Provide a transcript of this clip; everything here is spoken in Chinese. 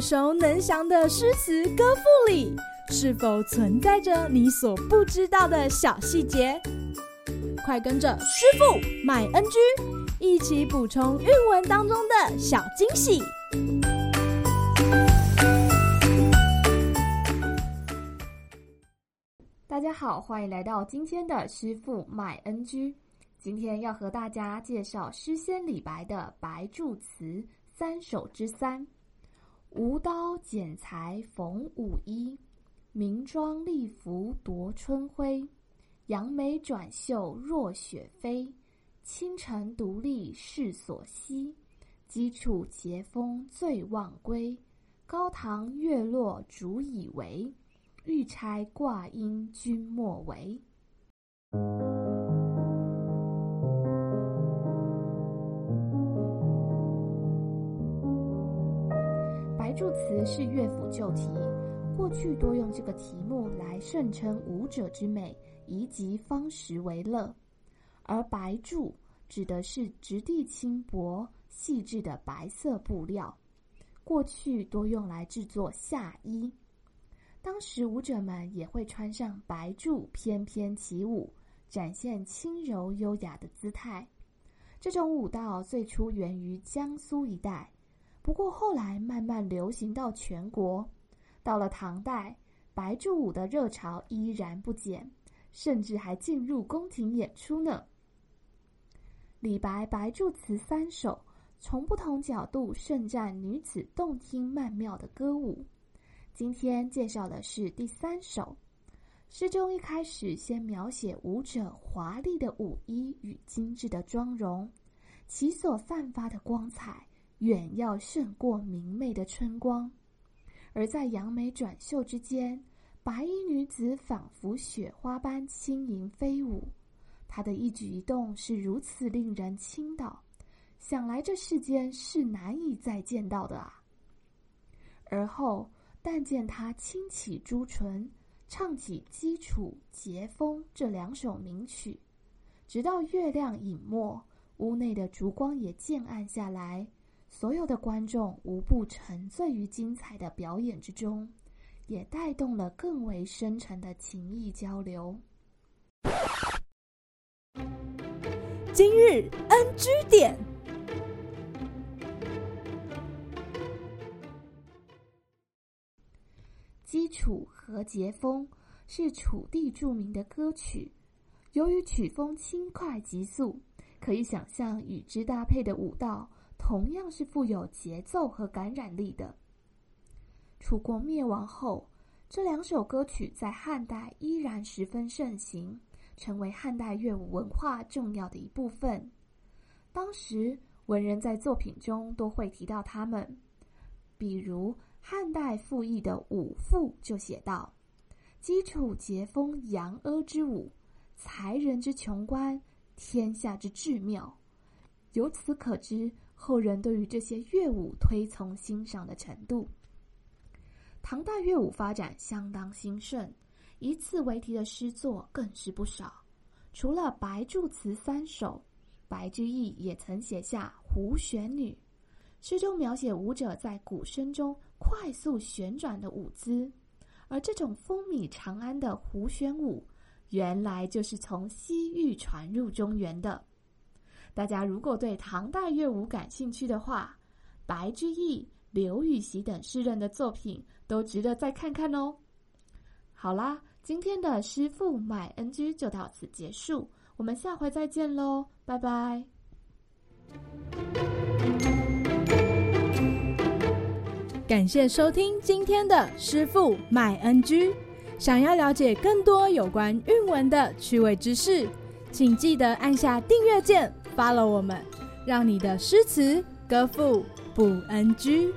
耳熟能详的诗词歌赋里，是否存在着你所不知道的小细节？快跟着师傅麦恩居一起补充韵文当中的小惊喜！大家好，欢迎来到今天的师傅麦恩居。今天要和大家介绍诗仙李白的《白昼词》三首之三。无刀剪裁缝舞衣，明妆丽服夺春晖。杨梅转袖若雪飞，倾城独立世所稀。击楚节风醉望归，高堂月落烛已微。玉钗挂缨君莫为。白昼词是乐府旧题，过去多用这个题目来盛称舞者之美，以及芳时为乐。而白柱指的是质地轻薄、细致的白色布料，过去多用来制作夏衣。当时舞者们也会穿上白柱翩翩起舞，展现轻柔优雅的姿态。这种舞蹈最初源于江苏一带。不过后来慢慢流行到全国，到了唐代，白昼舞的热潮依然不减，甚至还进入宫廷演出呢。李白《白昼词》三首，从不同角度盛赞女子动听曼妙的歌舞。今天介绍的是第三首，诗中一开始先描写舞者华丽的舞衣与精致的妆容，其所散发的光彩。远要胜过明媚的春光，而在扬眉转袖之间，白衣女子仿佛雪花般轻盈飞舞。她的一举一动是如此令人倾倒，想来这世间是难以再见到的啊。而后，但见她轻启朱唇，唱起《基础》《节风》这两首名曲，直到月亮隐没，屋内的烛光也渐暗下来。所有的观众无不沉醉于精彩的表演之中，也带动了更为深沉的情谊交流。今日 NG 点，《基础》和《节风》是楚地著名的歌曲，由于曲风轻快急速，可以想象与之搭配的舞蹈。同样是富有节奏和感染力的。楚国灭亡后，这两首歌曲在汉代依然十分盛行，成为汉代乐舞文化重要的一部分。当时文人在作品中都会提到他们，比如汉代傅役的《舞赋》就写道：“基础节风扬阿之舞，才人之穷观，天下之至妙。”由此可知。后人对于这些乐舞推崇欣赏的程度。唐代乐舞发展相当兴盛，以此为题的诗作更是不少。除了《白昼词》三首，白居易也曾写下《胡旋女》，诗中描写舞者在鼓声中快速旋转的舞姿。而这种风靡长安的胡旋舞，原来就是从西域传入中原的。大家如果对唐代乐舞感兴趣的话，白居易、刘禹锡等诗人的作品都值得再看看哦。好啦，今天的师傅买 NG 就到此结束，我们下回再见喽，拜拜。感谢收听今天的师傅买 NG，想要了解更多有关韵文的趣味知识，请记得按下订阅键。Follow 我们，让你的诗词歌赋不 NG。